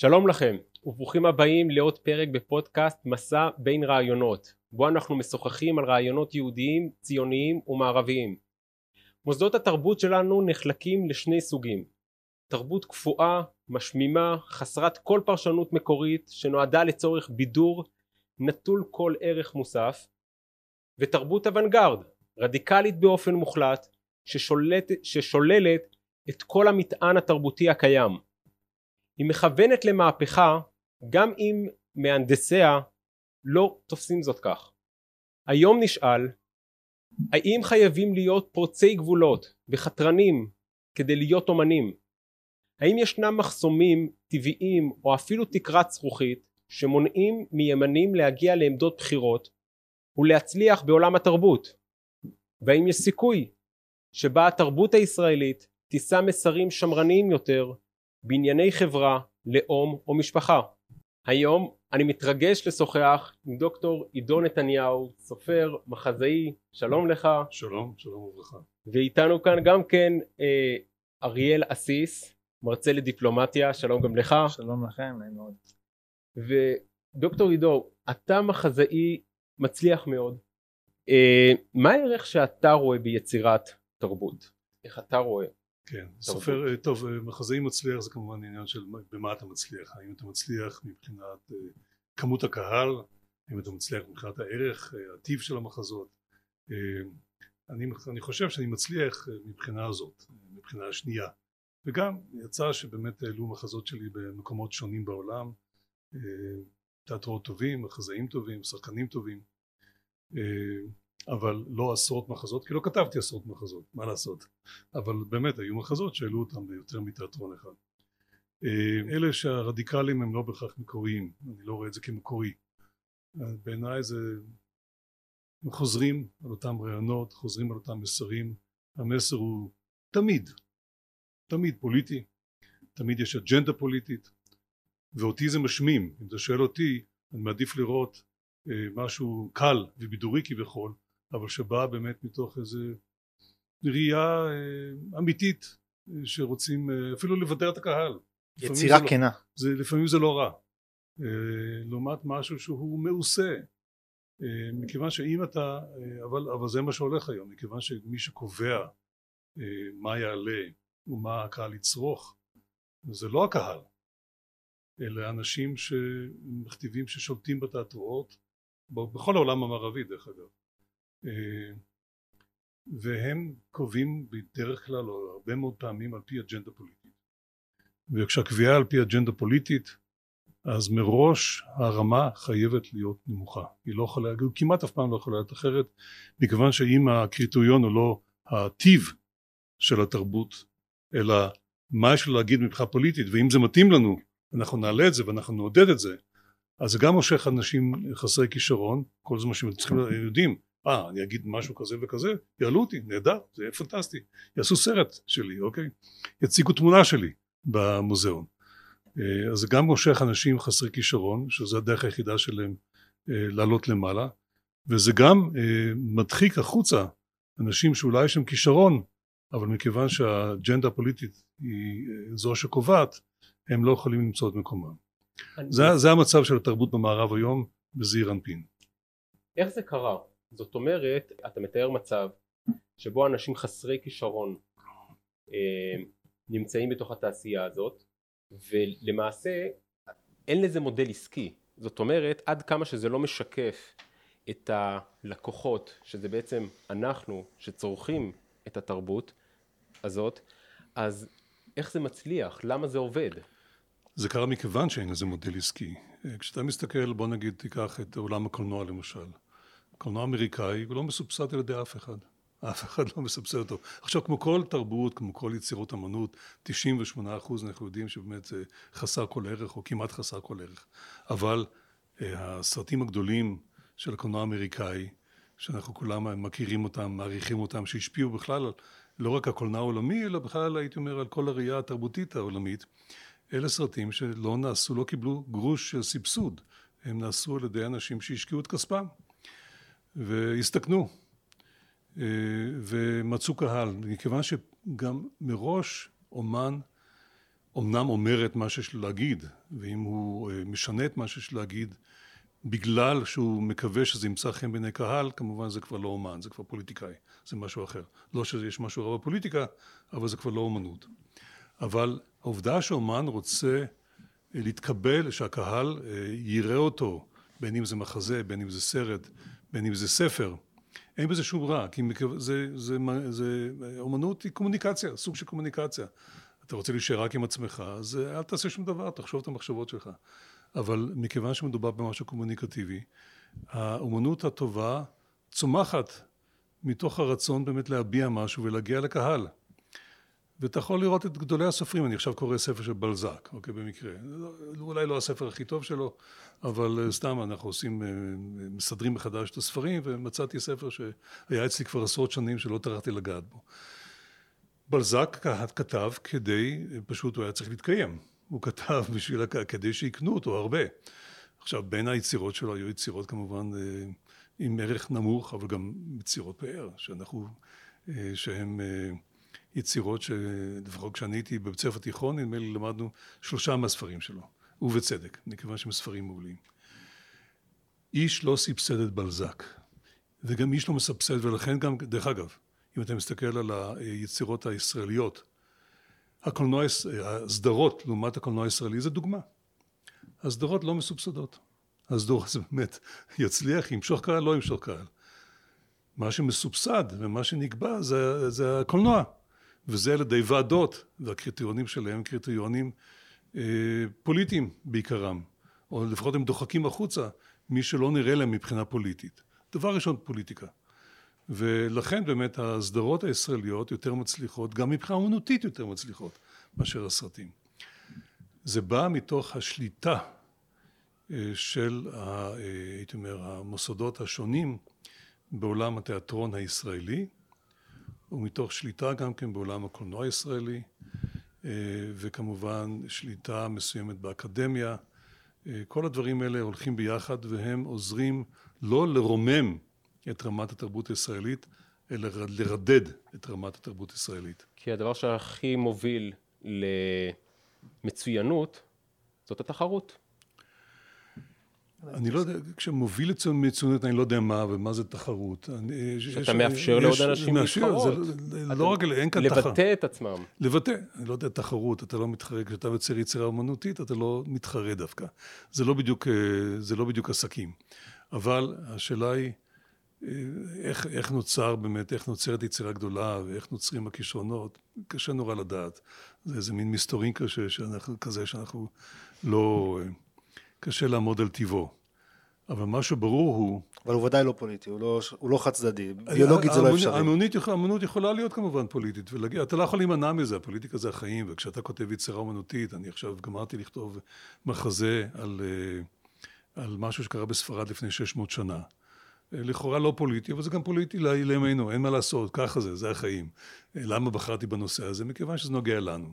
שלום לכם וברוכים הבאים לעוד פרק בפודקאסט מסע בין רעיונות בו אנחנו משוחחים על רעיונות יהודיים, ציוניים ומערביים. מוסדות התרבות שלנו נחלקים לשני סוגים תרבות קפואה, משמימה, חסרת כל פרשנות מקורית שנועדה לצורך בידור נטול כל ערך מוסף ותרבות אוונגרד רדיקלית באופן מוחלט ששולט, ששוללת את כל המטען התרבותי הקיים היא מכוונת למהפכה גם אם מהנדסיה לא תופסים זאת כך. היום נשאל האם חייבים להיות פורצי גבולות וחתרנים כדי להיות אומנים? האם ישנם מחסומים טבעיים או אפילו תקרת זכוכית שמונעים מימנים להגיע לעמדות בחירות ולהצליח בעולם התרבות? והאם יש סיכוי שבה התרבות הישראלית תישא מסרים שמרניים יותר בענייני חברה, לאום או משפחה. היום אני מתרגש לשוחח עם דוקטור עידו נתניהו, סופר, מחזאי, שלום לך. שלום, שלום וברכה. ואיתנו כאן גם כן אה, אריאל אסיס, מרצה לדיפלומטיה, שלום גם לך. שלום לכם, נעים מאוד. ודוקטור עידו, אתה מחזאי מצליח מאוד. אה, מה הערך שאתה רואה ביצירת תרבות? איך אתה רואה? כן, סופר, אה, טוב, אה, מחזאי מצליח זה כמובן עניין של במה אתה מצליח, האם אתה מצליח מבחינת אה, כמות הקהל, האם אתה מצליח מבחינת הערך, הטיב של המחזות, אני, אני חושב שאני מצליח מבחינה הזאת, מבחינה השנייה, וגם יצא שבאמת העלו מחזות שלי במקומות שונים בעולם, תיאטרות טובים, מחזאים טובים, שחקנים טובים, אבל לא עשרות מחזות כי לא כתבתי עשרות מחזות מה לעשות? אבל באמת היו מחזות שהעלו אותם ביותר מתיאטרון אחד. אה, אלה שהרדיקלים הם לא בהכרח מקוריים אני לא רואה את זה כמקורי. בעיניי זה הם חוזרים על אותם רעיונות חוזרים על אותם מסרים. המסר הוא תמיד תמיד פוליטי תמיד יש אג'נדה פוליטית ואותי זה משמים. אם אתה שואל אותי אני מעדיף לראות אה, משהו קל ובידורי כביכול אבל שבאה באמת מתוך איזה ראייה אה, אמיתית אה, שרוצים אה, אפילו לבדר את הקהל. יצירה לא- כנה. לא, זה, לפעמים זה לא רע. לעומת משהו שהוא מעושה. מכיוון שאם אתה, אבל, אבל זה מה שהולך היום, מכיוון שמי שקובע מה יעלה ומה הקהל יצרוך זה לא הקהל אלא אנשים שמכתיבים ששולטים בתיאטרואות בכל העולם המערבי דרך אגב והם קובעים בדרך כלל או הרבה מאוד פעמים על פי אג'נדה פוליטית. וכשהקביעה על פי אג'נדה פוליטית אז מראש הרמה חייבת להיות נמוכה. היא לא יכולה, היא כמעט אף פעם לא יכולה להיות אחרת מכיוון שאם הקריטריון הוא לא הטיב של התרבות אלא מה יש לו להגיד מבחינה פוליטית ואם זה מתאים לנו אנחנו נעלה את זה ואנחנו נעודד את זה אז זה גם מושך אנשים חסרי כישרון כל זמן שהם צריכים יודעים אה אני אגיד משהו כזה וכזה? יעלו אותי נהדר זה יהיה פנטסטי. יעשו סרט שלי אוקיי? יציגו תמונה שלי במוזיאון. אה, אז זה גם מושך אנשים חסרי כישרון שזו הדרך היחידה שלהם אה, לעלות למעלה. וזה גם אה, מדחיק החוצה אנשים שאולי יש להם כישרון אבל מכיוון שהאג'נדה הפוליטית היא זו שקובעת הם לא יכולים למצוא את מקומם. זה, זה המצב של התרבות במערב היום בזעיר אנפין. איך זה קרה? זאת אומרת אתה מתאר מצב שבו אנשים חסרי כישרון אה, נמצאים בתוך התעשייה הזאת ולמעשה אין לזה מודל עסקי. זאת אומרת עד כמה שזה לא משקף את הלקוחות שזה בעצם אנחנו שצורכים את התרבות הזאת אז איך זה מצליח? למה זה עובד? זה קרה מכיוון שאין לזה מודל עסקי. כשאתה מסתכל בוא נגיד תיקח את עולם הקולנוע למשל קולנוע אמריקאי הוא לא מסובסד על ידי אף אחד. אף אחד לא מסבסד אותו. עכשיו כמו כל תרבות, כמו כל יצירות אמנות, 98% אנחנו יודעים שבאמת זה חסר כל ערך או כמעט חסר כל ערך. אבל אה, הסרטים הגדולים של הקולנוע האמריקאי, שאנחנו כולם מכירים אותם, מעריכים אותם, שהשפיעו בכלל על לא רק הקולנוע העולמי, אלא בכלל הייתי אומר על כל הראייה התרבותית העולמית, אלה סרטים שלא נעשו, לא קיבלו גרוש של סבסוד, הם נעשו על ידי אנשים שהשקיעו את כספם. והסתכנו ומצאו קהל מכיוון שגם מראש אומן אומנם אומר את מה שיש לו להגיד, ואם הוא אה, משנה את מה שיש לו להגיד בגלל שהוא מקווה שזה ימצא חן בעיני קהל, כמובן זה כבר לא אומן, זה כבר פוליטיקאי, זה משהו אחר. לא שיש משהו רע בפוליטיקה, אבל זה כבר לא אומנות. אבל העובדה שאומן רוצה אה, להתקבל, שהקהל אה, יראה אותו, בין אם זה מחזה, בין אם זה סרט, בין אם זה ספר, אין בזה שום רע, כי זה, זה, זה, זה, אומנות היא קומוניקציה, סוג של קומוניקציה. אתה רוצה להישאר רק עם עצמך, אז אל תעשה שום דבר, תחשוב את המחשבות שלך. אבל מכיוון שמדובר במשהו קומוניקטיבי, האומנות הטובה צומחת מתוך הרצון באמת להביע משהו ולהגיע לקהל. ואתה יכול לראות את גדולי הסופרים, אני עכשיו קורא ספר של בלזק, אוקיי, במקרה. אולי לא הספר הכי טוב שלו, אבל אה, סתם אנחנו עושים, אה, מסדרים מחדש את הספרים, ומצאתי ספר שהיה אצלי כבר עשרות שנים שלא טרחתי לגעת בו. בלזק כתב כדי, פשוט הוא היה צריך להתקיים. הוא כתב בשביל, כדי שיקנו אותו הרבה. עכשיו, בין היצירות שלו היו יצירות כמובן אה, עם ערך נמוך, אבל גם יצירות פאר, שאנחנו, שהן יצירות שלפחות כשאני הייתי בבית ספר תיכון, נדמה לי למדנו שלושה מהספרים שלו, ובצדק, מכיוון שהם ספרים מעולים. איש לא סבסד את בלזק, וגם איש לא מסבסד, ולכן גם, דרך אגב, אם אתה מסתכל על היצירות הישראליות, הקולנוע, הסדרות לעומת הקולנוע הישראלי זה דוגמה. הסדרות לא מסובסדות. הסדרות זה באמת יצליח, ימשוך קהל, לא ימשוך קהל. מה שמסובסד ומה שנקבע זה, זה הקולנוע. וזה על ידי ועדות, והקריטריונים שלהם קריטריונים אה, פוליטיים בעיקרם, או לפחות הם דוחקים החוצה מי שלא נראה להם מבחינה פוליטית. דבר ראשון פוליטיקה. ולכן באמת הסדרות הישראליות יותר מצליחות, גם מבחינה אומנותית יותר מצליחות מאשר הסרטים. זה בא מתוך השליטה אה, של, ה, אה, הייתי אומר, המוסדות השונים בעולם התיאטרון הישראלי, ומתוך שליטה גם כן בעולם הקולנוע הישראלי אה, וכמובן שליטה מסוימת באקדמיה אה, כל הדברים האלה הולכים ביחד והם עוזרים לא לרומם את רמת התרבות הישראלית אלא לרדד את רמת התרבות הישראלית. כי הדבר שהכי מוביל למצוינות זאת התחרות. אני לא יודע, כשמוביל מצוינות אני לא יודע מה ומה זה תחרות. שאתה מאפשר לעוד אנשים להתחרות. לא רק, אין כאן תחרות. לבטא את עצמם. לבטא, אני לא יודע, תחרות, אתה לא מתחרה, כשאתה יוצר יצירה אומנותית אתה לא מתחרה דווקא. זה לא בדיוק, אה, זה לא בדיוק עסקים. אבל השאלה היא, אה, איך, איך נוצר באמת, איך נוצרת יצירה גדולה ואיך נוצרים הכישרונות, קשה נורא לדעת. זה איזה מין מסתורין שאנחנו, כזה שאנחנו לא... אה, קשה לעמוד על טיבו. אבל מה שברור הוא... אבל הוא ודאי לא פוליטי, הוא לא, הוא לא חד צדדי, ביולוגית זה לא אפשרי. האמנות יכולה להיות כמובן פוליטית, ולהגיע, אתה לא יכול להימנע מזה, הפוליטיקה זה החיים, וכשאתה כותב יצירה אמנותית, אני עכשיו גמרתי לכתוב מחזה על, אה, על משהו שקרה בספרד לפני 600 שנה. אה, לכאורה לא פוליטי, אבל זה גם פוליטי לימינו, אין מה לעשות, ככה זה, זה החיים. אה, למה בחרתי בנושא הזה? מכיוון שזה נוגע לנו.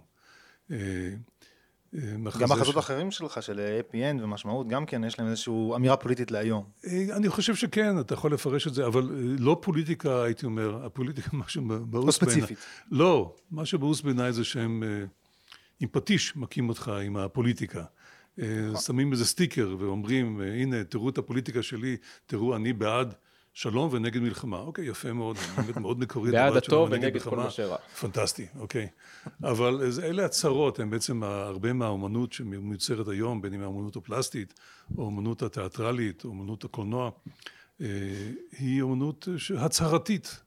גם מחזות ש... אחרים שלך, של APN ומשמעות, גם כן יש להם איזושהי אמירה פוליטית להיום. אה, אני חושב שכן, אתה יכול לפרש את זה, אבל אה, לא פוליטיקה, הייתי אומר, הפוליטיקה, מה שבאוס לא ספציפית. לא, מה שבאוס בעיניי זה שהם אה, עם פטיש מכים אותך עם הפוליטיקה. נכון. שמים איזה סטיקר ואומרים, הנה, תראו את הפוליטיקה שלי, תראו, אני בעד שלום ונגד מלחמה. אוקיי, יפה מאוד, באמת מאוד מקורי. בעד הטוב ונגד כל מה שרע. פנטסטי, אוקיי. אבל אלה הצהרות, הן בעצם הרבה מהאומנות שמיוצרת היום, בין אם האומנות הפלסטית, או האומנות התיאטרלית, או האומנות הקולנוע, אה, היא אומנות הצהרתית.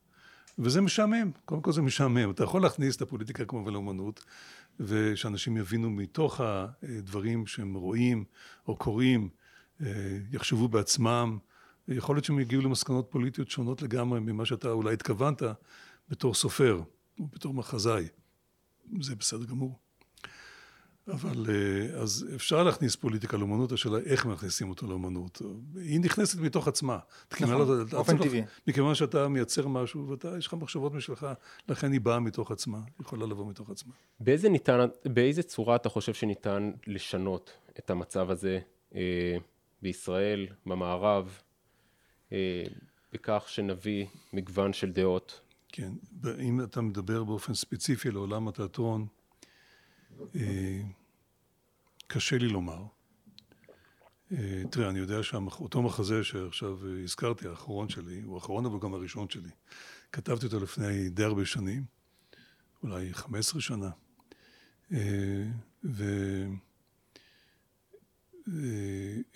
וזה משעמם, קודם כל זה משעמם. אתה יכול להכניס את הפוליטיקה כמובן לאומנות, ושאנשים יבינו מתוך הדברים שהם רואים או קוראים, אה, יחשבו בעצמם. יכול להיות שהם יגיעו למסקנות פוליטיות שונות לגמרי ממה שאתה אולי התכוונת בתור סופר או בתור מחזאי. זה בסדר גמור. אבל אה, אז אפשר להכניס פוליטיקה לאומנות, השאלה איך מכניסים אותו לאומנות. היא נכנסת מתוך עצמה. נכון, לא, באופן טבעי. מכיוון שאתה מייצר משהו ואתה, יש לך מחשבות משלך, לכן היא באה מתוך עצמה, היא יכולה לבוא מתוך עצמה. באיזה ניתן, באיזה צורה אתה חושב שניתן לשנות את המצב הזה אה, בישראל, במערב, בכך שנביא מגוון של דעות. כן, אם אתה מדבר באופן ספציפי לעולם התיאטרון, אה, קשה לי לומר. אה, תראה, אני יודע שאותו מחזה שעכשיו אה, הזכרתי, האחרון שלי, הוא האחרון אבל גם הראשון שלי. כתבתי אותו לפני די הרבה שנים, אולי 15 שנה.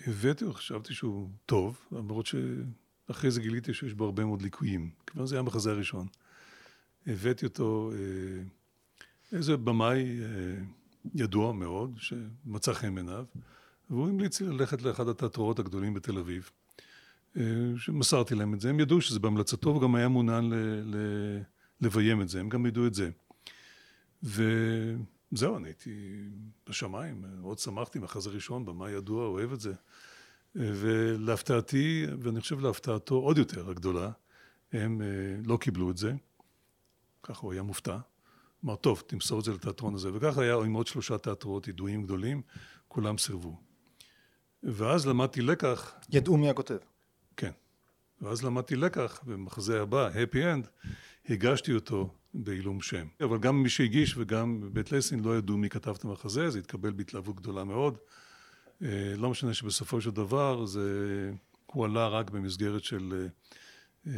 והבאתי, חשבתי שהוא טוב, למרות שאחרי זה גיליתי שיש בו הרבה מאוד ליקויים. כבר זה היה המחזה הראשון. הבאתי אותו, איזה במאי ידוע מאוד, שמצא חן בעיניו, והוא המליץ לי ללכת לאחד התיאטראות הגדולים בתל אביב, אה, שמסרתי להם את זה, הם ידעו שזה בהמלצתו וגם היה מעוניין לביים את זה, הם גם ידעו את זה. וזהו, אני הייתי בשמיים, מאוד שמחתי מחזה ראשון, במה ידוע, אוהב את זה. ולהפתעתי, ואני חושב להפתעתו עוד יותר הגדולה, הם אה, לא קיבלו את זה, ככה הוא היה מופתע. אמר, טוב, תמסור את זה לתיאטרון הזה. וככה היה עם עוד שלושה תיאטרות ידועים גדולים, כולם סירבו. ואז למדתי לקח... ידעו מי הכותב. כן. ואז למדתי לקח, במחזה הבא, Happy End, הגשתי אותו בעילום שם. אבל גם מי שהגיש וגם בית לסין לא ידעו מי כתב את המחזה, זה התקבל בהתלהבות גדולה מאוד. אה, לא משנה שבסופו של דבר זה... הוא עלה רק במסגרת של, אה,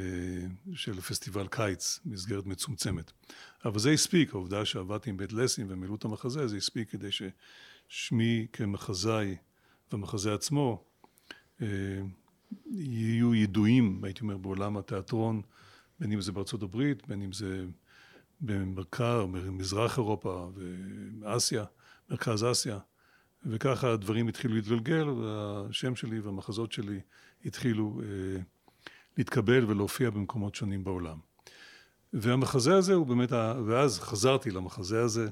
של פסטיבל קיץ, מסגרת מצומצמת. אבל זה הספיק, העובדה שעבדתי עם בית לסין ומילאו את המחזה, זה הספיק כדי ששמי כמחזאי והמחזה עצמו אה, יהיו ידועים, הייתי אומר, בעולם התיאטרון, בין אם זה בארצות הברית, בין אם זה במרכז, מזרח אירופה ואסיה, מרכז אסיה, וככה הדברים התחילו להתגלגל, והשם שלי והמחזות שלי התחילו אה, להתקבל ולהופיע במקומות שונים בעולם. והמחזה הזה הוא באמת, ואז חזרתי למחזה הזה,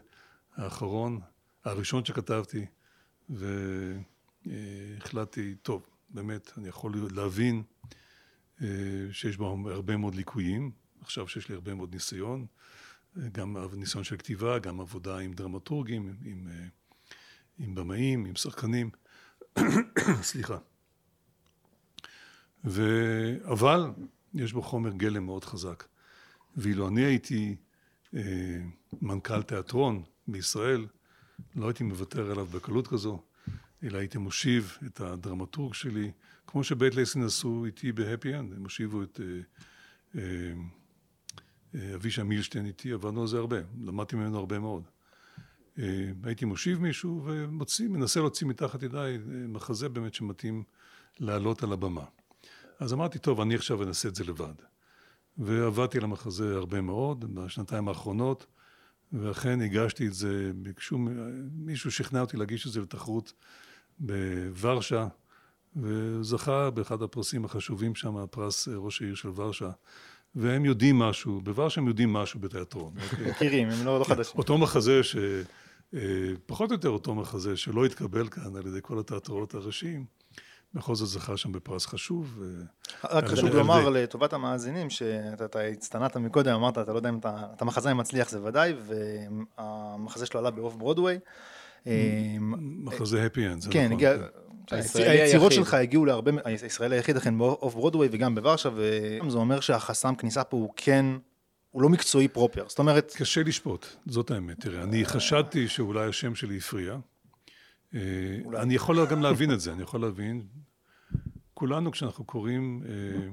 האחרון, הראשון שכתבתי, והחלטתי, טוב, באמת, אני יכול להבין אה, שיש בו הרבה מאוד ליקויים, עכשיו שיש לי הרבה מאוד ניסיון, גם ניסיון של כתיבה, גם עבודה עם דרמטורגים, עם, אה, עם במאים, עם שחקנים, סליחה. ו... אבל יש בו חומר גלם מאוד חזק. ואילו אני הייתי אה, מנכ"ל תיאטרון בישראל, לא הייתי מוותר עליו בקלות כזו, אלא הייתי מושיב את הדרמטורג שלי, כמו שבית לסין עשו איתי בהפי אנד, הם הושיבו את אה, אה, אה, אבישע מילשטיין איתי, עבדנו על זה הרבה, למדתי ממנו הרבה מאוד. אה, הייתי מושיב מישהו ומוציא, מנסה להוציא מתחת ידיי אה, מחזה באמת שמתאים לעלות על הבמה. אז אמרתי, טוב, אני עכשיו אנסה את זה לבד. ועבדתי על המחזה הרבה מאוד בשנתיים האחרונות, ואכן הגשתי את זה, ביקשו, מישהו שכנע אותי להגיש את זה לתחרות בוורשה, וזכה באחד הפרסים החשובים שם, פרס ראש העיר של ורשה, והם יודעים משהו, בוורשה הם יודעים משהו בתיאטרון. אוקיי? מכירים, הם לא, לא חדשים. אותו מחזה ש... אה, פחות או יותר אותו מחזה שלא התקבל כאן על ידי כל התיאטראות הראשיים. בכל זאת זכה שם בפרס חשוב. רק חשוב לומר לטובת המאזינים, שאתה הצטנעת מקודם, אמרת, אתה לא יודע אם אתה מחזאי מצליח זה ודאי, והמחזה שלו עלה באוף ברודוויי. מחזה Happy End, זה כן, נכון. היצירות שלך הגיעו להרבה, הישראלי היחיד אכן באוף ברודוויי וגם בוורשה, וזה אומר שהחסם כניסה פה הוא כן הוא לא מקצועי proper, זאת אומרת... קשה לשפוט, זאת האמת. תראה, אני חשדתי שאולי השם שלי הפריע. אה, אני יכול גם להבין את זה, אני יכול להבין. כולנו כשאנחנו קוראים אה,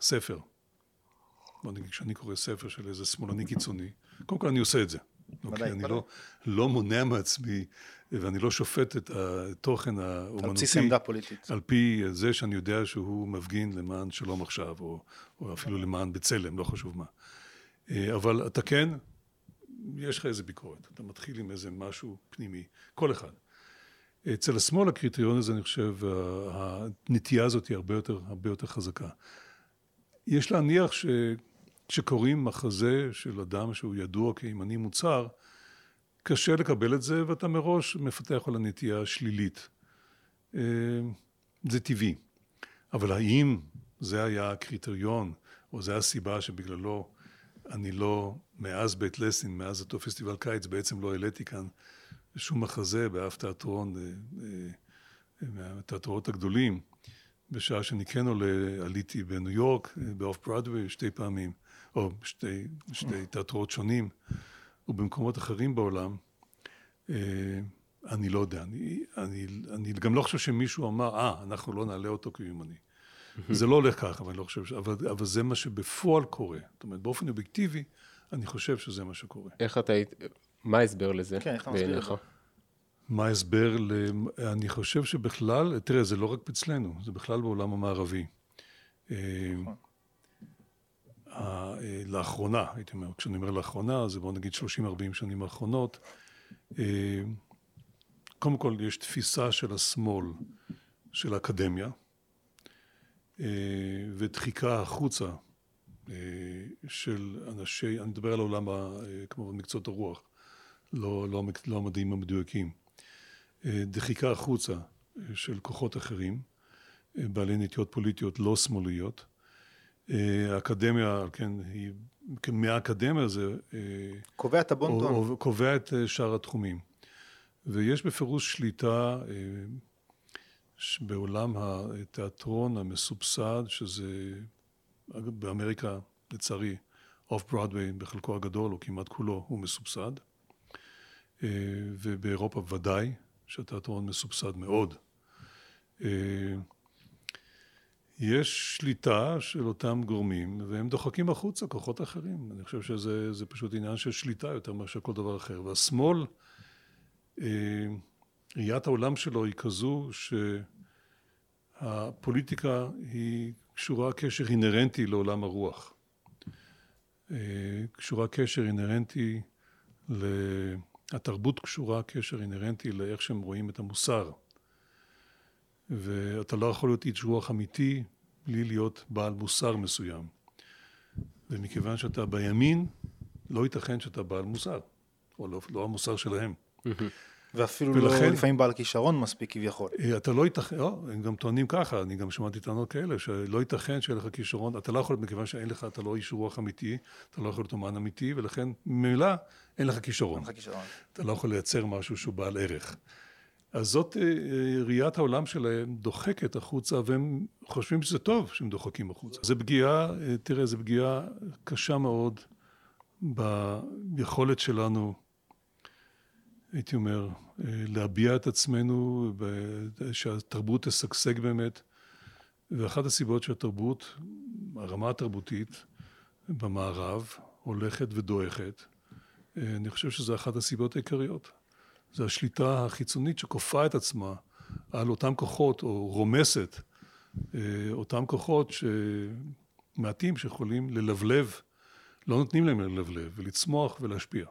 ספר, בוא נגיד כשאני קורא ספר של איזה שמאלני קיצוני, קודם כל אני עושה את זה. אוקיי? אני לא, לא מונע מעצמי ואני לא שופט את התוכן האומנותי. על בסיס עמדה פוליטית. על פי זה שאני יודע שהוא מפגין למען שלום עכשיו, או, או אפילו למען בצלם, לא חשוב מה. אה, אבל אתה כן, יש לך איזה ביקורת, אתה מתחיל עם איזה משהו פנימי, כל אחד. אצל השמאל הקריטריון הזה, אני חושב, הנטייה הזאת היא הרבה יותר, הרבה יותר חזקה. יש להניח שכשקוראים מחזה של אדם שהוא ידוע כימני מוצר, קשה לקבל את זה, ואתה מראש מפתח על הנטייה השלילית. אה, זה טבעי. אבל האם זה היה הקריטריון, או זה הסיבה שבגללו אני לא, מאז בית לסין, מאז אותו פסטיבל קיץ, בעצם לא העליתי כאן שום מחזה באף תיאטרון, אה, אה, מהתיאטרונות הגדולים. בשעה שאני כן עולה, עליתי בניו יורק, אה, באוף ברודווי שתי פעמים, או שתי, שתי תיאטרות שונים, ובמקומות אחרים בעולם. אני לא יודע, אני, אני, אני גם לא חושב שמישהו אמר, אה, אנחנו לא נעלה אותו כי הוא ימני. זה לא הולך ככה, אבל אני לא חושב ש... אבל, אבל זה מה שבפועל קורה. זאת אומרת, באופן אובייקטיבי, אני חושב שזה מה שקורה. איך אתה היית... מה ההסבר לזה? כן, איך אתה מסביר את זה? מה ההסבר ל... אני חושב שבכלל, תראה, זה לא רק אצלנו, זה בכלל בעולם המערבי. נכון. אה, לאחרונה, הייתי אומר, כשאני אומר לאחרונה, זה בוא נגיד 30-40 שנים האחרונות, אה, קודם כל יש תפיסה של השמאל, של האקדמיה, אה, ודחיקה החוצה של אנשי, אני מדבר על העולם, כמובן מקצועות הרוח, לא, לא, לא המדעים המדויקים, דחיקה החוצה של כוחות אחרים, בעלי נטיות פוליטיות לא שמאליות, האקדמיה, כן, היא, מהאקדמיה זה... אה, קובע את הבונטון. קובע את אה, שאר התחומים. ויש בפירוש שליטה אה, בעולם התיאטרון המסובסד, שזה באמריקה, לצערי, אוף ברודווי בחלקו הגדול, או כמעט כולו, הוא מסובסד. ובאירופה ודאי, שהתיאטרון מסובסד מאוד. יש שליטה של אותם גורמים והם דוחקים החוצה כוחות אחרים. אני חושב שזה פשוט עניין של שליטה יותר מאשר כל דבר אחר. והשמאל, אה, ראיית העולם שלו היא כזו שהפוליטיקה היא קשורה קשר אינהרנטי לעולם הרוח. אה, קשורה קשר אינהרנטי, התרבות קשורה קשר אינהרנטי לאיך שהם רואים את המוסר. ואתה לא יכול להיות איש רוח אמיתי בלי להיות בעל מוסר מסוים. ומכיוון שאתה בימין, לא ייתכן שאתה בעל מוסר, או לא, לא המוסר שלהם. ואפילו לא ולכן, לא לפעמים בעל כישרון מספיק כביכול. אה, אתה לא ייתכן, לא, הם גם טוענים ככה, אני גם שמעתי טענות כאלה, שלא ייתכן שיהיה לך כישרון, אתה לא יכול, מכיוון שאין לך, אתה לא איש רוח אמיתי, אתה לא יכול להיות אומן אמיתי, ולכן ממילא אין לך כישרון. אין לך כישרון. אתה לא יכול לייצר משהו שהוא בעל ערך. אז זאת אה, אה, ראיית העולם שלהם דוחקת החוצה, והם חושבים שזה טוב שהם דוחקים החוצה. זה פגיעה, אה, תראה, זו פגיעה קשה מאוד ביכולת שלנו, הייתי אומר, להביע את עצמנו, שהתרבות תשגשג באמת. ואחת הסיבות שהתרבות, הרמה התרבותית במערב הולכת ודועכת, אני חושב שזו אחת הסיבות העיקריות. זה השליטה החיצונית שכופה את עצמה על אותם כוחות, או רומסת אה, אותם כוחות שמעטים שיכולים ללבלב, לא נותנים להם ללבלב, ולצמוח ולהשפיע.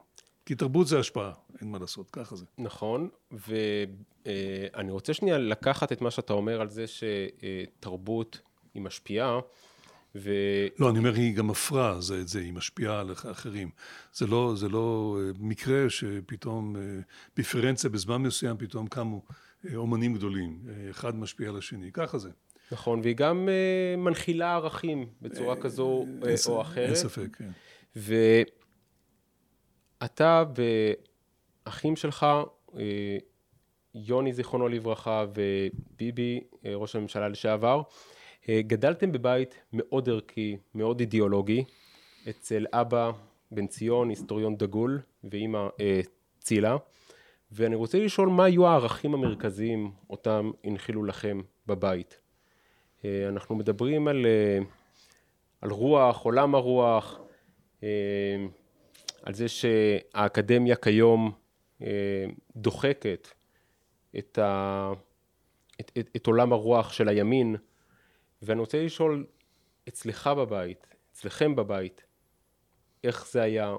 כי תרבות זה השפעה, אין מה לעשות, ככה זה. נכון, ואני רוצה שנייה לקחת את מה שאתה אומר על זה שתרבות היא משפיעה. ו... לא, אני אומר, היא גם מפרה זה את זה, היא משפיעה על אחרים. זה לא, זה לא אה, מקרה שפתאום, אה, בפרנציה בזמן מסוים, פתאום קמו אה, אומנים גדולים, אחד משפיע על השני, ככה זה. נכון, והיא גם מנחילה ערכים בצורה כזו או אחרת. אין ספק, כן. ואתה ואחים שלך, יוני זיכרונו לברכה וביבי, ראש הממשלה לשעבר, אה, גדלתם בבית מאוד ערכי, מאוד אידיאולוגי, אצל אבא בן ציון, היסטוריון דגול, ואימא אה, צילה, ואני רוצה לשאול מה היו הערכים המרכזיים אותם הנחילו לכם בבית. אה, אנחנו מדברים על, אה, על רוח, עולם הרוח, אה, על זה שהאקדמיה כיום אה, דוחקת את, ה, את, את, את עולם הרוח של הימין, ואני רוצה לשאול, אצלך בבית, אצלכם בבית, איך זה היה,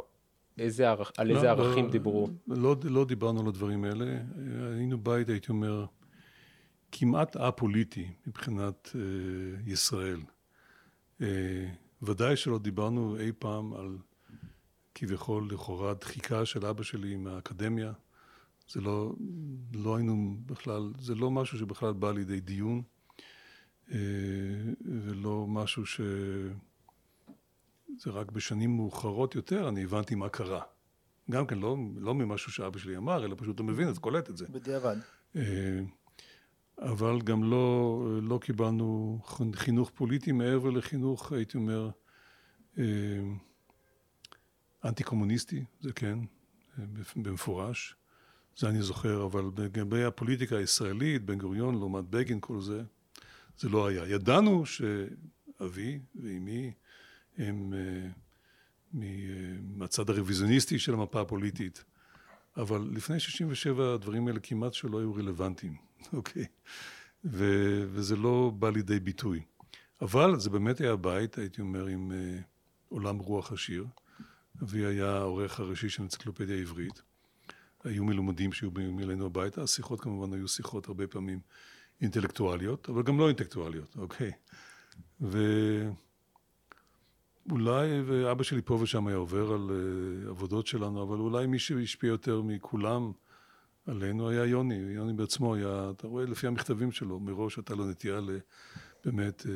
איזה ערכ, על איזה לא, ערכים לא, דיברו? לא, לא דיברנו על הדברים האלה, היינו בית, הייתי אומר, כמעט א-פוליטי מבחינת אה, ישראל. אה, ודאי שלא דיברנו אי פעם על כביכול לכאורה דחיקה של אבא שלי מהאקדמיה. זה לא, לא היינו בכלל, זה לא משהו שבכלל בא לידי דיון. אה, ולא משהו ש... זה רק בשנים מאוחרות יותר אני הבנתי מה קרה. גם כן, לא, לא ממשהו שאבא שלי אמר, אלא פשוט אתה מבין, אתה קולט את זה. בדיעבד. אה, אבל גם לא, לא קיבלנו חינוך פוליטי מעבר לחינוך, הייתי אומר, אה, אנטי קומוניסטי, זה כן, במפורש. זה אני זוכר, אבל לגבי הפוליטיקה הישראלית, בן גוריון לעומת בגין, כל זה, זה לא היה. ידענו שאבי ואמי הם uh, מהצד הרוויזיוניסטי של המפה הפוליטית, אבל לפני 67' הדברים האלה כמעט שלא היו רלוונטיים, אוקיי? ו- וזה לא בא לידי ביטוי. אבל זה באמת היה בית, הייתי אומר, עם עולם רוח עשיר. אבי היה העורך הראשי של אנציקלופדיה העברית. היו מלומדים שהיו באים אלינו הביתה, השיחות כמובן היו שיחות הרבה פעמים אינטלקטואליות, אבל גם לא אינטלקטואליות, אוקיי. ואולי, ואבא שלי פה ושם היה עובר על uh, עבודות שלנו, אבל אולי מי שהשפיע יותר מכולם עלינו היה יוני, יוני בעצמו היה, אתה רואה לפי המכתבים שלו, מראש הייתה לו נטייה באמת uh,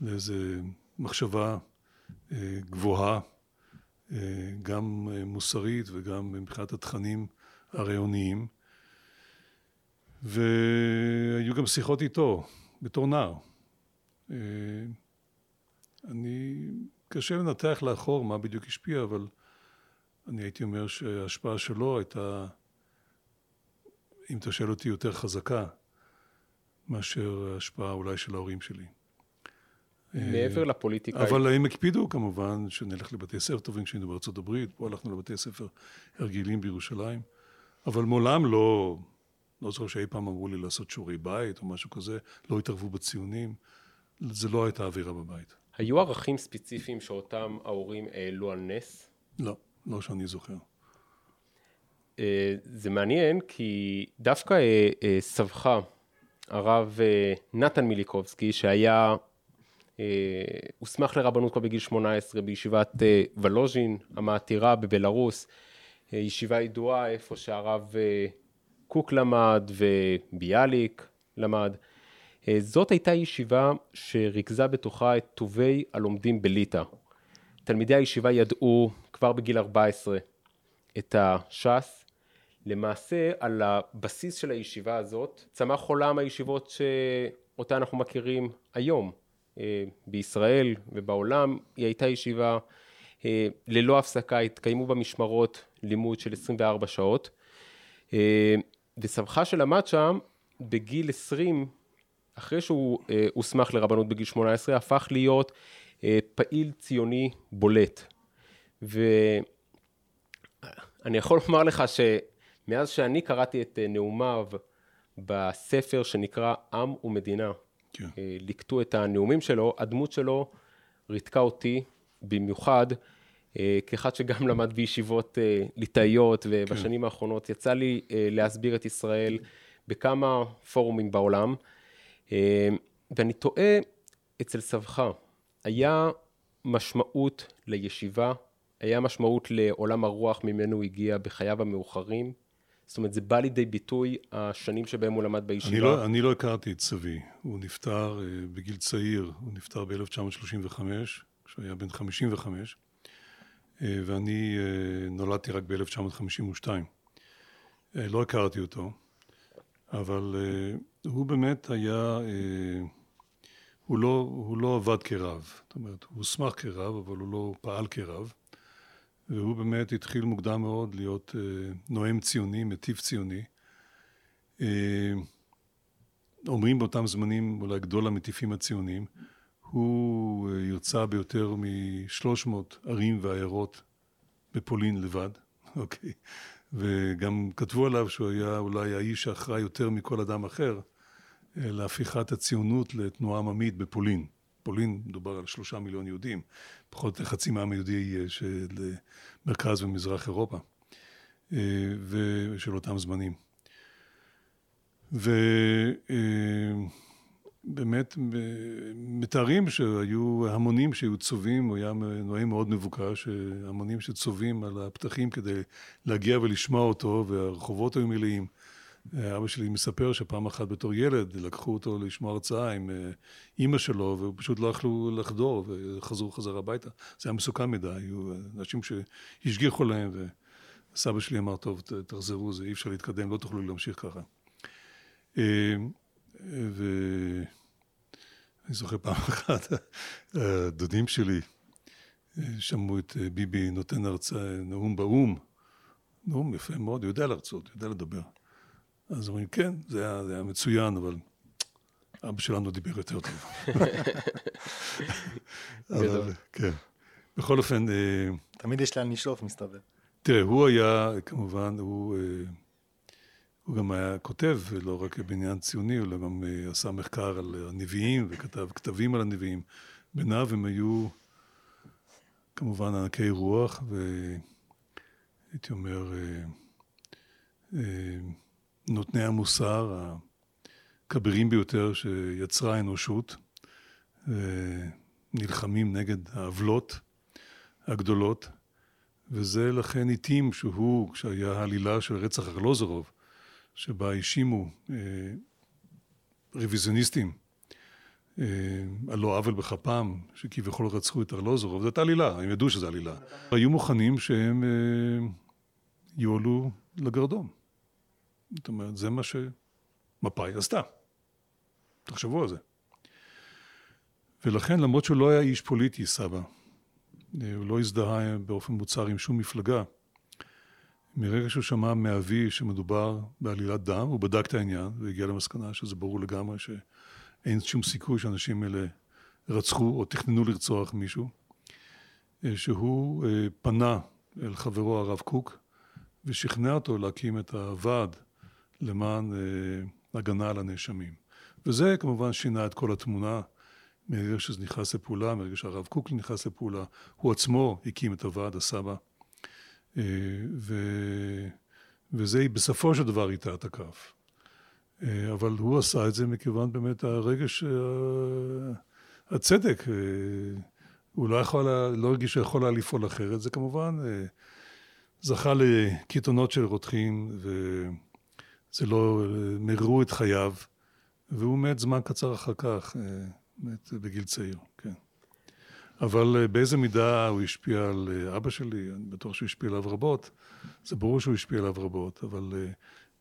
לאיזה מחשבה uh, גבוהה אה, גם אה, מוסרית וגם מבחינת התכנים הרעיוניים. והיו גם שיחות איתו בתור נער. אה, אני, קשה לנתח לאחור מה בדיוק השפיע, אבל אני הייתי אומר שההשפעה שלו הייתה, אם אתה שואל אותי, יותר חזקה מאשר ההשפעה אולי של ההורים שלי. מעבר לפוליטיקה. אבל הם הקפידו כמובן שנלך לבתי ספר טובים כשהיינו בארצות הברית, פה הלכנו לבתי ספר הרגילים בירושלים, אבל מעולם לא, לא זוכר שאי פעם אמרו לי לעשות שיעורי בית או משהו כזה, לא התערבו בציונים, זה לא הייתה אווירה בבית. היו ערכים ספציפיים שאותם ההורים העלו על נס? לא, לא שאני זוכר. אה, זה מעניין כי דווקא אה, אה, סבך, הרב נתן מיליקובסקי, שהיה הוסמך לרבנות כבר בגיל 18 בישיבת אה, ולוז'ין המעתירה בבלארוס, אה, ישיבה ידועה איפה שהרב קוק למד וביאליק למד. זאת הייתה ישיבה שריכזה בתוכה את טובי הלומדים בליטא. תלמידי הישיבה ידעו כבר בגיל 14 את הש"ס. למעשה על הבסיס של הישיבה הזאת צמח עולם הישיבות שאותה אנחנו מכירים היום. אה, בישראל ובעולם, היא הייתה ישיבה אה, ללא הפסקה, התקיימו בה משמרות לימוד של 24 שעות. אה, וסבך שלמד שם בגיל 20, אחרי שהוא הוסמך לרבנות בגיל 18, הפך להיות פעיל ציוני בולט. ואני יכול לומר לך שמאז שאני קראתי את נאומיו בספר שנקרא עם ומדינה, כן. ליקטו את הנאומים שלו, הדמות שלו ריתקה אותי במיוחד, אה, כאחד שגם למד בישיבות אה, ליטאיות, ובשנים כן. האחרונות יצא לי להסביר את ישראל בכמה פורומים בעולם, ואני תוהה, אצל סבך, היה משמעות לישיבה, היה משמעות לעולם הרוח ממנו הגיע בחייו המאוחרים, זאת אומרת, זה בא לידי ביטוי השנים שבהם הוא למד בישיבה. אני לא, אני לא הכרתי את סבי, הוא נפטר uh, בגיל צעיר, הוא נפטר ב-1935, כשהוא היה בן 55, uh, אה, ואני uh, נולדתי רק ב-1952. Uh, לא הכרתי אותו, אבל uh, הוא באמת היה, uh, הוא, לא, הוא לא עבד כרב, זאת אומרת, הוא הוסמך כרב, אבל הוא לא פעל כרב. והוא באמת התחיל מוקדם מאוד להיות אה, נואם ציוני, מטיף ציוני. אה, אומרים באותם זמנים אולי גדול המטיפים הציוניים. הוא אה, ירצה ביותר משלוש מאות ערים ועיירות בפולין לבד, אוקיי? וגם כתבו עליו שהוא היה אולי האיש האחראי יותר מכל אדם אחר להפיכת הציונות לתנועה עממית בפולין. פולין מדובר על שלושה מיליון יהודים, פחות חצי מהעם היהודי אה, של אה, מרכז ומזרח אירופה, אה, ושל אותם זמנים. ובאמת מתארים שהיו המונים שהיו צובעים, הוא היה נואם מאוד מבוקש, המונים שצובעים על הפתחים כדי להגיע ולשמוע אותו, והרחובות היו מלאים. אבא שלי מספר שפעם אחת בתור ילד לקחו אותו לשמוע הרצאה עם אה, אימא שלו ופשוט לא יכלו לחדור וחזרו חזרה הביתה. זה היה מסוכן מדי, היו אנשים שהשגיחו להם וסבא שלי אמר טוב תחזרו, זה אי אפשר להתקדם, לא תוכלו להמשיך ככה. אה, ואני זוכר פעם אחת, הדודים שלי אה, שמעו את ביבי נותן הרצאה, נאום באו"ם נו, יפה מאוד, הוא יודע להרצות, יודע לדבר. אז אומרים, כן, זה היה, זה היה מצוין, אבל אבא שלנו דיבר יותר טוב. אבל, כן. בכל אופן... אה, תמיד יש לאן לשלוף, מסתבר. תראה, הוא היה, כמובן, הוא, אה, הוא גם היה כותב, לא רק בעניין ציוני, אלא גם אה, עשה מחקר על הנביאים וכתב כתבים על הנביאים. בניו הם היו כמובן ענקי רוח, והייתי אומר, נותני המוסר הכבירים ביותר שיצרה האנושות, נלחמים נגד העוולות הגדולות, וזה לכן התאים שהוא, כשהיה העלילה של רצח ארלוזורוב, שבה האשימו אה, רוויזיוניסטים אה, על לא עוול בכפם, שכביכול רצחו את ארלוזורוב, זאת עלילה, הם ידעו שזו עלילה. היו מוכנים שהם אה, יועלו לגרדום. זאת אומרת, זה מה שמפא"י עשתה. תחשבו על זה. ולכן, למרות שהוא לא היה איש פוליטי, סבא, הוא לא הזדהה באופן מוצהר עם שום מפלגה, מרגע שהוא שמע מאבי שמדובר בעלילת דם, הוא בדק את העניין והגיע למסקנה שזה ברור לגמרי שאין שום סיכוי שאנשים אלה רצחו או תכננו לרצוח מישהו, שהוא אה, פנה אל חברו הרב קוק ושכנע אותו להקים את הוועד למען אה, הגנה על הנאשמים. וזה כמובן שינה את כל התמונה מרגע שזה נכנס לפעולה, מרגע שהרב קוק נכנס לפעולה, הוא עצמו הקים את הוועד הסבא, אה, ו... וזה בסופו של דבר איתה את הכף. אה, אבל הוא עשה את זה מכיוון באמת הרגש, הצדק, הוא לא יכול, לא הרגיש שיכול היה לפעול אחרת, זה כמובן זכה לקיתונות של רותחים, זה לא, מררו את חייו, והוא מת זמן קצר אחר כך, אה, מת בגיל צעיר, כן. אבל אה, באיזה מידה הוא השפיע על אה, אבא שלי, אני בטוח שהוא השפיע עליו רבות, זה ברור שהוא השפיע עליו רבות, אבל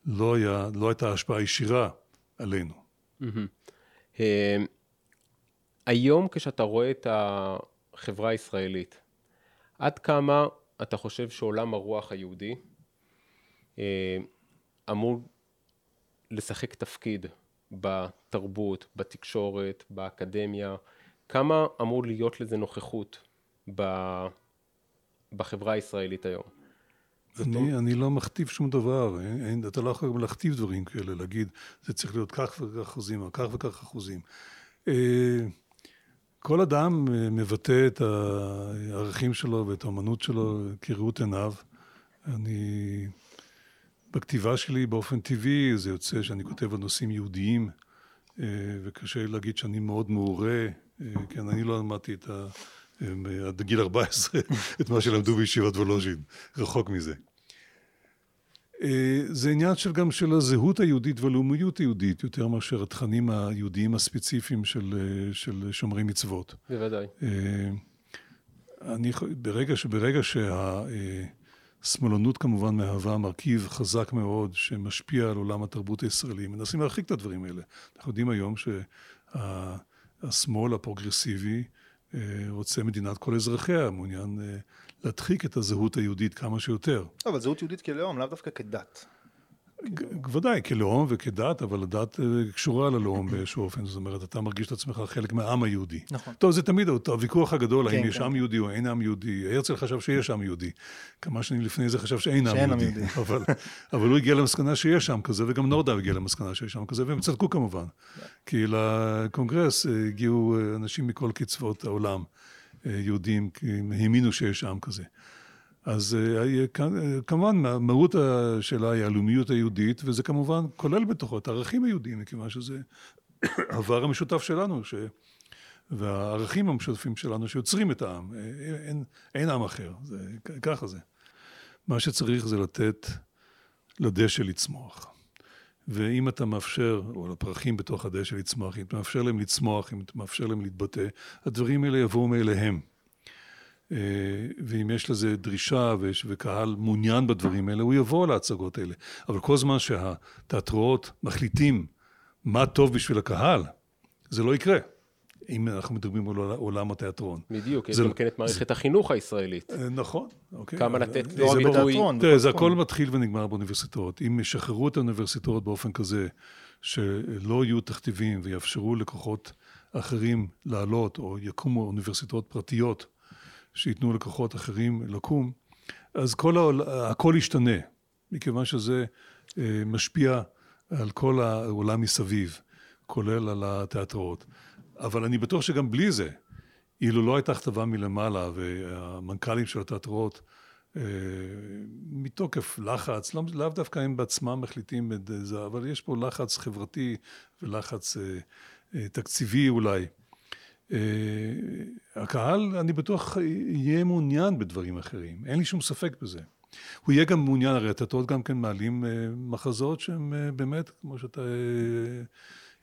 לא, היה, לא הייתה השפעה ישירה עלינו. היום כשאתה רואה את החברה הישראלית, עד כמה אתה חושב שעולם הרוח היהודי אמור לשחק תפקיד בתרבות, בתקשורת, באקדמיה, כמה אמור להיות לזה נוכחות ב... בחברה הישראלית היום? אני, לא... אני לא מכתיב שום דבר, אין, אין, אתה לא יכול גם להכתיב דברים כאלה, להגיד זה צריך להיות כך וכך אחוזים, או כך וכך אחוזים. אה, כל אדם אה, מבטא את הערכים שלו ואת האמנות שלו כראות עיניו. אני בכתיבה שלי באופן טבעי זה יוצא שאני כותב על נושאים יהודיים אה, וקשה להגיד שאני מאוד מעורה, אה, כן, אני לא למדתי את ה... אה, עד גיל 14 את מה שלמדו בישיבת וולוז'ין, רחוק מזה. זה עניין של גם של הזהות היהודית והלאומיות היהודית, יותר מאשר התכנים היהודיים הספציפיים של, של שומרי מצוות. בוודאי. אני, ברגע, ברגע שה... שמאלנות כמובן מהווה מרכיב חזק מאוד שמשפיע על עולם התרבות הישראלי. מנסים להרחיק את הדברים האלה. אנחנו יודעים היום שהשמאל הפרוגרסיבי אה, רוצה מדינת כל אזרחיה, מעוניין אה, להדחיק את הזהות היהודית כמה שיותר. אבל זהות יהודית כלאום, לאו דווקא כדת. ודאי, כלאום וכדת, אבל הדת אה, קשורה ללאום באיזשהו אופן, זאת אומרת, אתה מרגיש את עצמך חלק מהעם היהודי. נכון. טוב, זה תמיד הוויכוח הגדול, כן, האם יש כן. עם יהודי או אין עם יהודי. הרצל חשב שיש עם יהודי. כמה שנים לפני זה חשב שאין עם יהודי. אבל הוא הגיע למסקנה שיש עם כזה, וגם נורדאו הגיע למסקנה שיש עם כזה, והם צדקו כמובן. כי לקונגרס אה, הגיעו אה, אנשים מכל קצוות העולם, יהודים, כי הם האמינו שיש עם כזה. אז אה, אה, כמובן מהות השאלה היא הלאומיות היהודית, וזה כמובן כולל בתוכו את הערכים היהודיים, מכיוון שזה העבר המשותף שלנו, ש... והערכים המשותפים שלנו שיוצרים את העם, אה, אין, אין עם אחר, זה, ככה זה. מה שצריך זה לתת לדשא לצמוח. ואם אתה מאפשר, או לפרחים בתוך הדשא לצמוח, אם אתה מאפשר להם לצמוח, אם אתה מאפשר להם להתבטא, הדברים האלה יבואו מאליהם. אה, ואם יש לזה דרישה וקהל מעוניין בדברים האלה, הוא יבוא להצגות האלה. אבל כל זמן שהתיאטראות מחליטים מה טוב בשביל הקהל, זה לא יקרה. אם אנחנו מדברים על עולם התיאטרון. בדיוק, יש גם כן את מערכת החינוך הישראלית. אה, נכון, אוקיי. כמה לתת לא רק בתיאטרון. תראה, זה הכל מתחיל ונגמר באוניברסיטאות. אם ישחררו את האוניברסיטאות באופן כזה, שלא יהיו תכתיבים ויאפשרו לכוחות אחרים לעלות, או יקומו אוניברסיטאות פרטיות שייתנו לכוחות אחרים לקום, אז כל העול, הכל ישתנה, מכיוון שזה אה, משפיע על כל העולם מסביב, כולל על התיאטראות. אבל אני בטוח שגם בלי זה, אילו לא הייתה כתבה מלמעלה והמנכ"לים של התיאטראות אה, מתוקף לחץ, לא, לאו דווקא הם בעצמם מחליטים את זה, אבל יש פה לחץ חברתי ולחץ אה, תקציבי אולי. הקהל, אני בטוח, יהיה מעוניין בדברים אחרים, אין לי שום ספק בזה. הוא יהיה גם מעוניין, הרי התיאטראות גם כן מעלים מחזות שהם באמת, כמו שאתה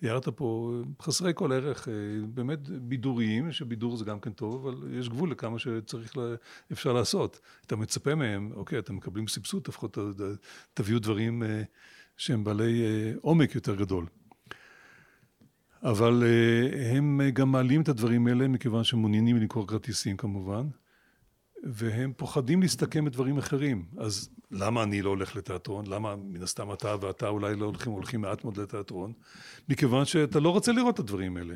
הערת פה, חסרי כל ערך, אה, באמת בידוריים, שבידור זה גם כן טוב, אבל יש גבול לכמה שצריך, לה, אפשר לעשות. אתה מצפה מהם, אוקיי, אתם מקבלים סבסוד, לפחות תביאו דברים אה, שהם בעלי אה, עומק יותר גדול. אבל הם גם מעלים את הדברים האלה מכיוון שהם מעוניינים למכור כרטיסים כמובן, והם פוחדים להסתכם בדברים אחרים. אז למה אני לא הולך לתיאטרון? למה מן הסתם אתה ואתה אולי לא הולכים, הולכים מעט מאוד לתיאטרון? מכיוון שאתה לא רוצה לראות את הדברים האלה.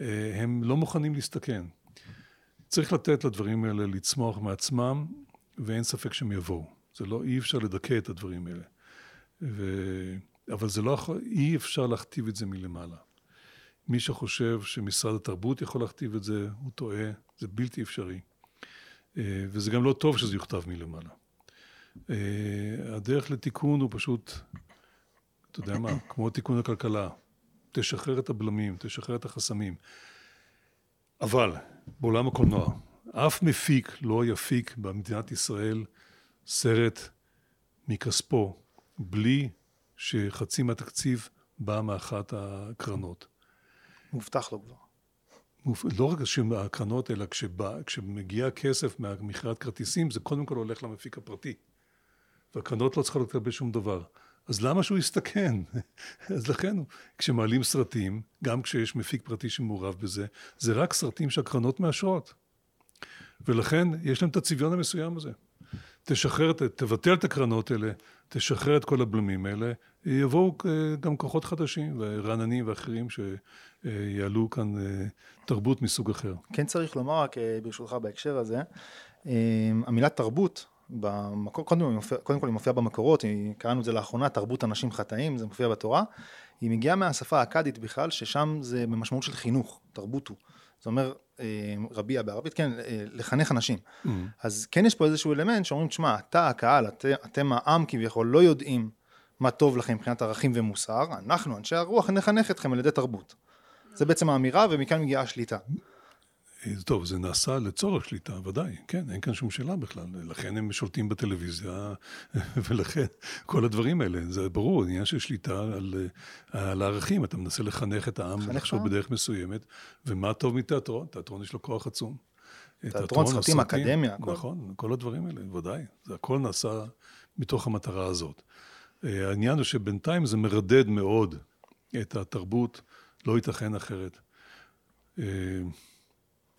אה, הם לא מוכנים להסתכן. צריך לתת לדברים האלה לצמוח מעצמם, ואין ספק שהם יבואו. זה לא, אי אפשר לדכא את הדברים האלה. ו... אבל זה לא, אי אפשר להכתיב את זה מלמעלה. מי שחושב שמשרד התרבות יכול להכתיב את זה, הוא טועה, זה בלתי אפשרי. אה, וזה גם לא טוב שזה יוכתב מלמעלה. אה, הדרך לתיקון הוא פשוט, אתה יודע מה, כמו תיקון הכלכלה. תשחרר את הבלמים, תשחרר את החסמים. אבל בעולם הקולנוע, אף מפיק לא יפיק במדינת ישראל סרט מכספו בלי שחצי מהתקציב בא מאחת הקרנות. מובטח לו כבר. לא רק הקרנות, אלא כשבא, כשמגיע כסף ממכירת כרטיסים, זה קודם כל הולך למפיק הפרטי. והקרנות לא צריכות לקבל שום דבר. אז למה שהוא יסתכן? אז לכן, כשמעלים סרטים, גם כשיש מפיק פרטי שמעורב בזה, זה רק סרטים שהקרנות מאשרות. ולכן, יש להם את הצביון המסוים הזה. תשחרר, תבטל את הקרנות האלה, תשחרר את כל הבלמים האלה, יבואו אה, גם כוחות חדשים, ורעננים ואחרים שיעלו כאן אה, תרבות מסוג אחר. כן צריך לומר, רק אה, ברשותך בהקשר הזה, המילה תרבות, במקור, קודם, מופיע, קודם כל היא מופיעה במקורות, קראנו את זה לאחרונה, תרבות אנשים חטאים, זה מופיע בתורה, היא מגיעה מהשפה האכדית בכלל, ששם זה במשמעות של חינוך, תרבות הוא. זאת אומרת, רביע בערבית, כן, לחנך אנשים. Mm. אז כן יש פה איזשהו אלמנט שאומרים, תשמע, אתה הקהל, את, אתם העם כביכול, לא יודעים מה טוב לכם מבחינת ערכים ומוסר, אנחנו, אנשי הרוח, נחנך אתכם על ידי תרבות. זה בעצם האמירה, ומכאן מגיעה השליטה. אה, טוב, זה נעשה לצורך שליטה, ודאי, כן, אין כאן שום שאלה בכלל. לכן הם שולטים בטלוויזיה, ולכן כל הדברים האלה, זה ברור, עניין של שליטה על, על הערכים, אתה מנסה לחנך את העם לחשוב בדרך מסוימת, ומה טוב מתיאטרון? תיאטרון יש לו כוח עצום. תיאטרון, סרטים, אקדמיה, הכל. נכון, כל הדברים האלה, ודאי. זה הכל נעשה מתוך המטרה הזאת. אה, העניין הוא שבינתיים זה מרדד מאוד את התרבות, לא ייתכן אחרת. אה,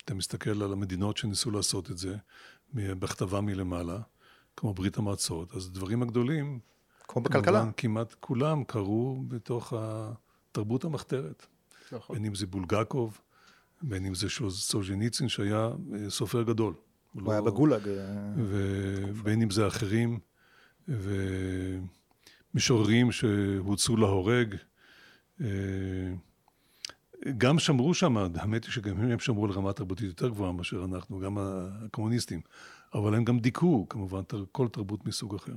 אתה מסתכל על המדינות שניסו לעשות את זה, בכתבה מלמעלה, כמו ברית המועצות, אז הדברים הגדולים, כמו בכלכלה, כמעט כולם קרו בתוך התרבות המחתרת. נכון. בין אם זה בולגקוב, בין אם זה סוז'ניצין שהיה אה, סופר גדול. הוא לא... היה בגולאג. ובין אם זה אחרים, ומשוררים שהוצאו להורג. גם שמרו שם, האמת היא שגם הם שמרו על רמה תרבותית יותר גבוהה מאשר אנחנו, גם הקומוניסטים, אבל הם גם דיכאו כמובן כל תרבות מסוג אחר.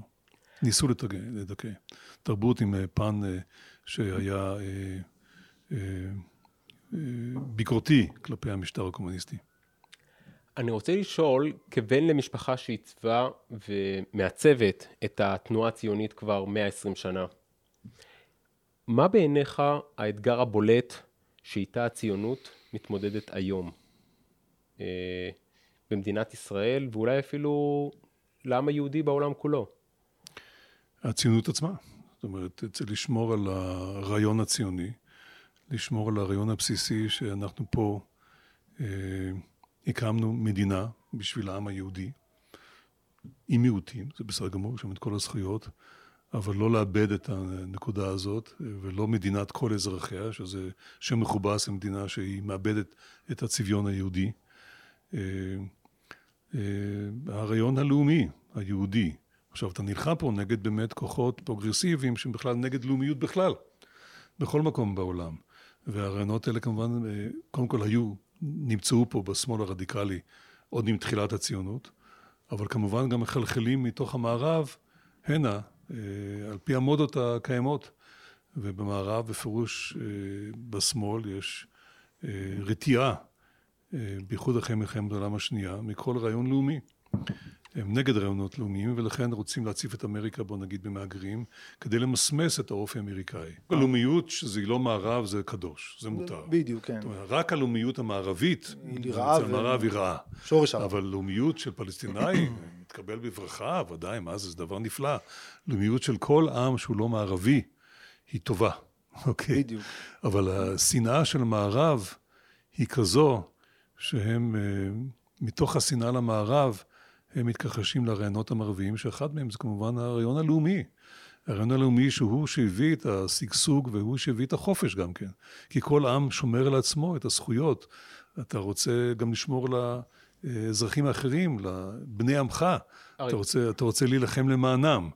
ניסו לדכא. תרבות עם אה, פן אה, שהיה אה, ביקורתי כלפי המשטר הקומוניסטי. אני רוצה לשאול, כבן למשפחה שעיצבה ומעצבת את התנועה הציונית כבר 120 שנה, מה בעיניך האתגר הבולט שאיתה הציונות מתמודדת היום אה, במדינת ישראל ואולי אפילו לעם היהודי בעולם כולו. הציונות עצמה, זאת אומרת, צריך לשמור על הרעיון הציוני, לשמור על הרעיון הבסיסי שאנחנו פה הקמנו מדינה בשביל העם היהודי, עם מיעוטים, זה בסדר גמור, יש שם את כל הזכויות, אבל לא לאבד את הנקודה הזאת, ולא מדינת כל אזרחיה, שזה שם מכובס למדינה שהיא מאבדת את הצביון היהודי. הרעיון הלאומי, היהודי. עכשיו, אתה נלחם פה נגד באמת כוחות פרוגרסיביים שהם בכלל נגד לאומיות בכלל, בכל מקום בעולם. והרעיונות האלה כמובן, קודם כל היו, נמצאו פה בשמאל הרדיקלי עוד עם תחילת הציונות, אבל כמובן גם מחלחלים מתוך המערב הנה, על פי המודות הקיימות. ובמערב בפירוש בשמאל יש רתיעה בייחוד אחרי מלחמת העולם השנייה, מכל רעיון לאומי. הם נגד רעיונות לאומיים ולכן רוצים להציף את אמריקה בוא נגיד במהגרים כדי למסמס את האופי האמריקאי. הלאומיות שזה לא מערב זה קדוש, זה מותר. בדיוק, כן. רק הלאומיות המערבית, היא רעה. המערב היא רעה. שורש הרע. אבל לאומיות של פלסטינאי, מתקבל בברכה, ודאי, מה זה, זה דבר נפלא. לאומיות של כל עם שהוא לא מערבי, היא טובה, אוקיי? בדיוק. אבל השנאה של המערב היא כזו שהם מתוך השנאה למערב הם מתכחשים לרעיונות המערביים שאחד מהם זה כמובן הרעיון הלאומי. הרעיון הלאומי שהוא שהביא את השגשוג והוא שהביא את החופש גם כן. כי כל עם שומר על עצמו את הזכויות. אתה רוצה גם לשמור לאזרחים האחרים, לבני עמך. אתה רוצה, אתה רוצה להילחם למענם.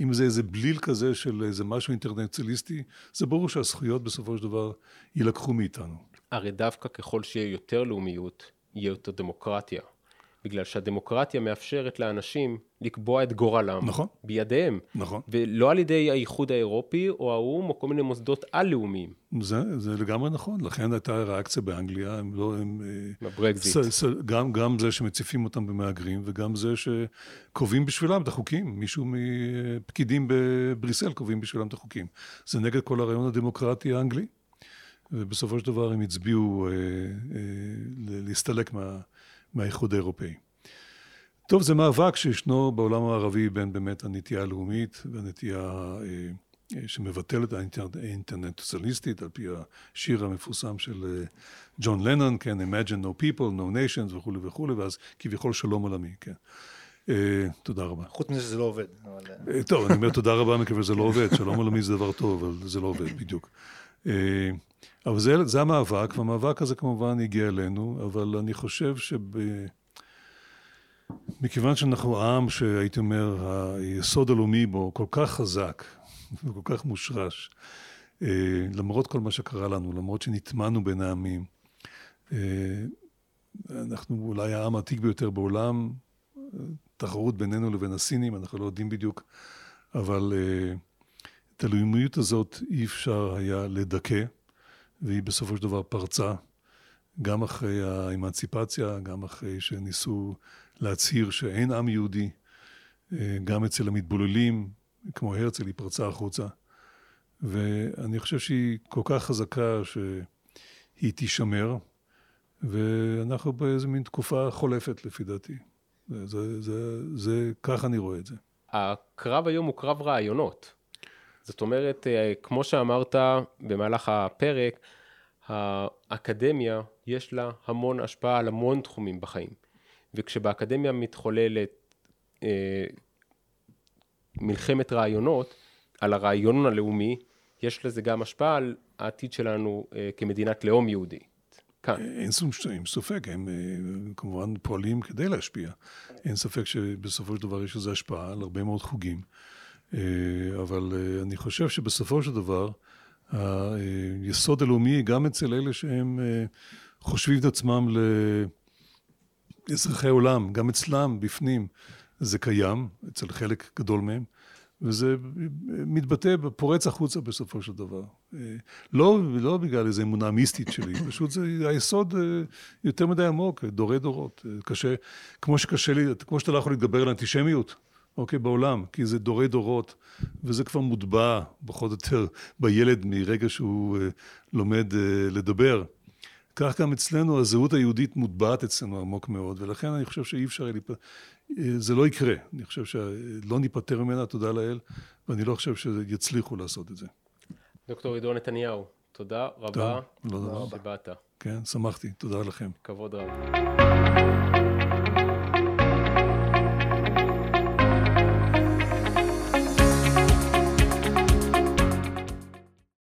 אם זה איזה בליל כזה של איזה משהו אינטרנציאליסטי, זה ברור שהזכויות בסופו של דבר יילקחו מאיתנו. הרי דווקא ככל שיהיה יותר לאומיות, יהיה יותר דמוקרטיה. בגלל שהדמוקרטיה מאפשרת לאנשים לקבוע את גורלם. נכון. בידיהם. נכון. ולא על ידי האיחוד האירופי או האו"ם או כל מיני מוסדות על-לאומיים. זה, זה לגמרי נכון, לכן הייתה ריאקציה באנגליה, הם לא, הם... בברקזיט. ס, ס, גם, גם זה שמציפים אותם במהגרים וגם זה שקובעים בשבילם את החוקים, מישהו מפקידים בבריסל קובעים בשבילם את החוקים. זה נגד כל הרעיון הדמוקרטי האנגלי. ובסופו של דבר הם הצביעו אה, אה, להסתלק מה, מהאיחוד האירופאי. טוב, זה מאבק שישנו בעולם הערבי בין באמת הנטייה הלאומית והנטייה אה, שמבטלת האינטרנציונליסטית על פי השיר המפורסם של ג'ון לנון, כן, Imagine no people, no nations וכולי וכולי, ואז כביכול שלום עולמי, כן. תודה רבה. חוץ מזה שזה לא עובד. טוב, אני אומר תודה רבה מכיוון שזה לא עובד, שלום עולמי זה דבר טוב, אבל זה לא עובד, בדיוק. אבל זה, זה המאבק, והמאבק הזה כמובן הגיע אלינו, אבל אני חושב שב... מכיוון שאנחנו עם שהייתי אומר, היסוד הלאומי בו כל כך חזק וכל כך מושרש, למרות כל מה שקרה לנו, למרות שנטמענו בין העמים, אנחנו אולי העם העתיק ביותר בעולם, תחרות בינינו לבין הסינים, אנחנו לא יודעים בדיוק, אבל את הלאומיות הזאת אי אפשר היה לדכא. והיא בסופו של דבר פרצה, גם אחרי האמנציפציה, גם אחרי שניסו להצהיר שאין עם יהודי, גם אצל המתבוללים, כמו הרצל, היא פרצה החוצה. ואני חושב שהיא כל כך חזקה שהיא תישמר, ואנחנו באיזה מין תקופה חולפת לפי דעתי. זה, זה, זה, זה, ככה אני רואה את זה. הקרב היום הוא קרב רעיונות. זאת אומרת, אה, כמו שאמרת במהלך הפרק, האקדמיה יש לה המון השפעה על המון תחומים בחיים. וכשבאקדמיה מתחוללת אה, מלחמת רעיונות, על הרעיון הלאומי, יש לזה גם השפעה על העתיד שלנו אה, כמדינת לאום יהודי. כאן. אין שום ספק, הם כמובן פועלים כדי להשפיע. אין ספק שבסופו של דבר יש לזה השפעה על הרבה מאוד חוגים. אה, אבל אה, אני חושב שבסופו של דבר, היסוד הלאומי, גם אצל אלה שהם אה, חושבים את עצמם לאזרחי עולם, גם אצלם, בפנים, זה קיים, אצל חלק גדול מהם, וזה מתבטא, פורץ החוצה בסופו של דבר. לא, לא בגלל איזו אמונה מיסטית שלי, פשוט זה היסוד יותר מדי עמוק, דורי דורות. קשה, כמו שקשה לי, כמו שאתה לא יכול להתגבר על אנטישמיות, אוקיי, בעולם, כי זה דורי דורות, וזה כבר מוטבע, פחות או יותר, בילד מרגע שהוא אה, לומד אה, לדבר. כך גם אצלנו הזהות היהודית מוטבעת אצלנו עמוק מאוד, ולכן אני חושב שאי אפשר, להיפ... אה, זה לא יקרה. אני חושב שלא ניפטר ממנה, תודה לאל, ואני לא חושב שיצליחו לעשות את זה. דוקטור עידו נתניהו, תודה רבה לא שבאת. כן, שמחתי, תודה לכם. כבוד רב.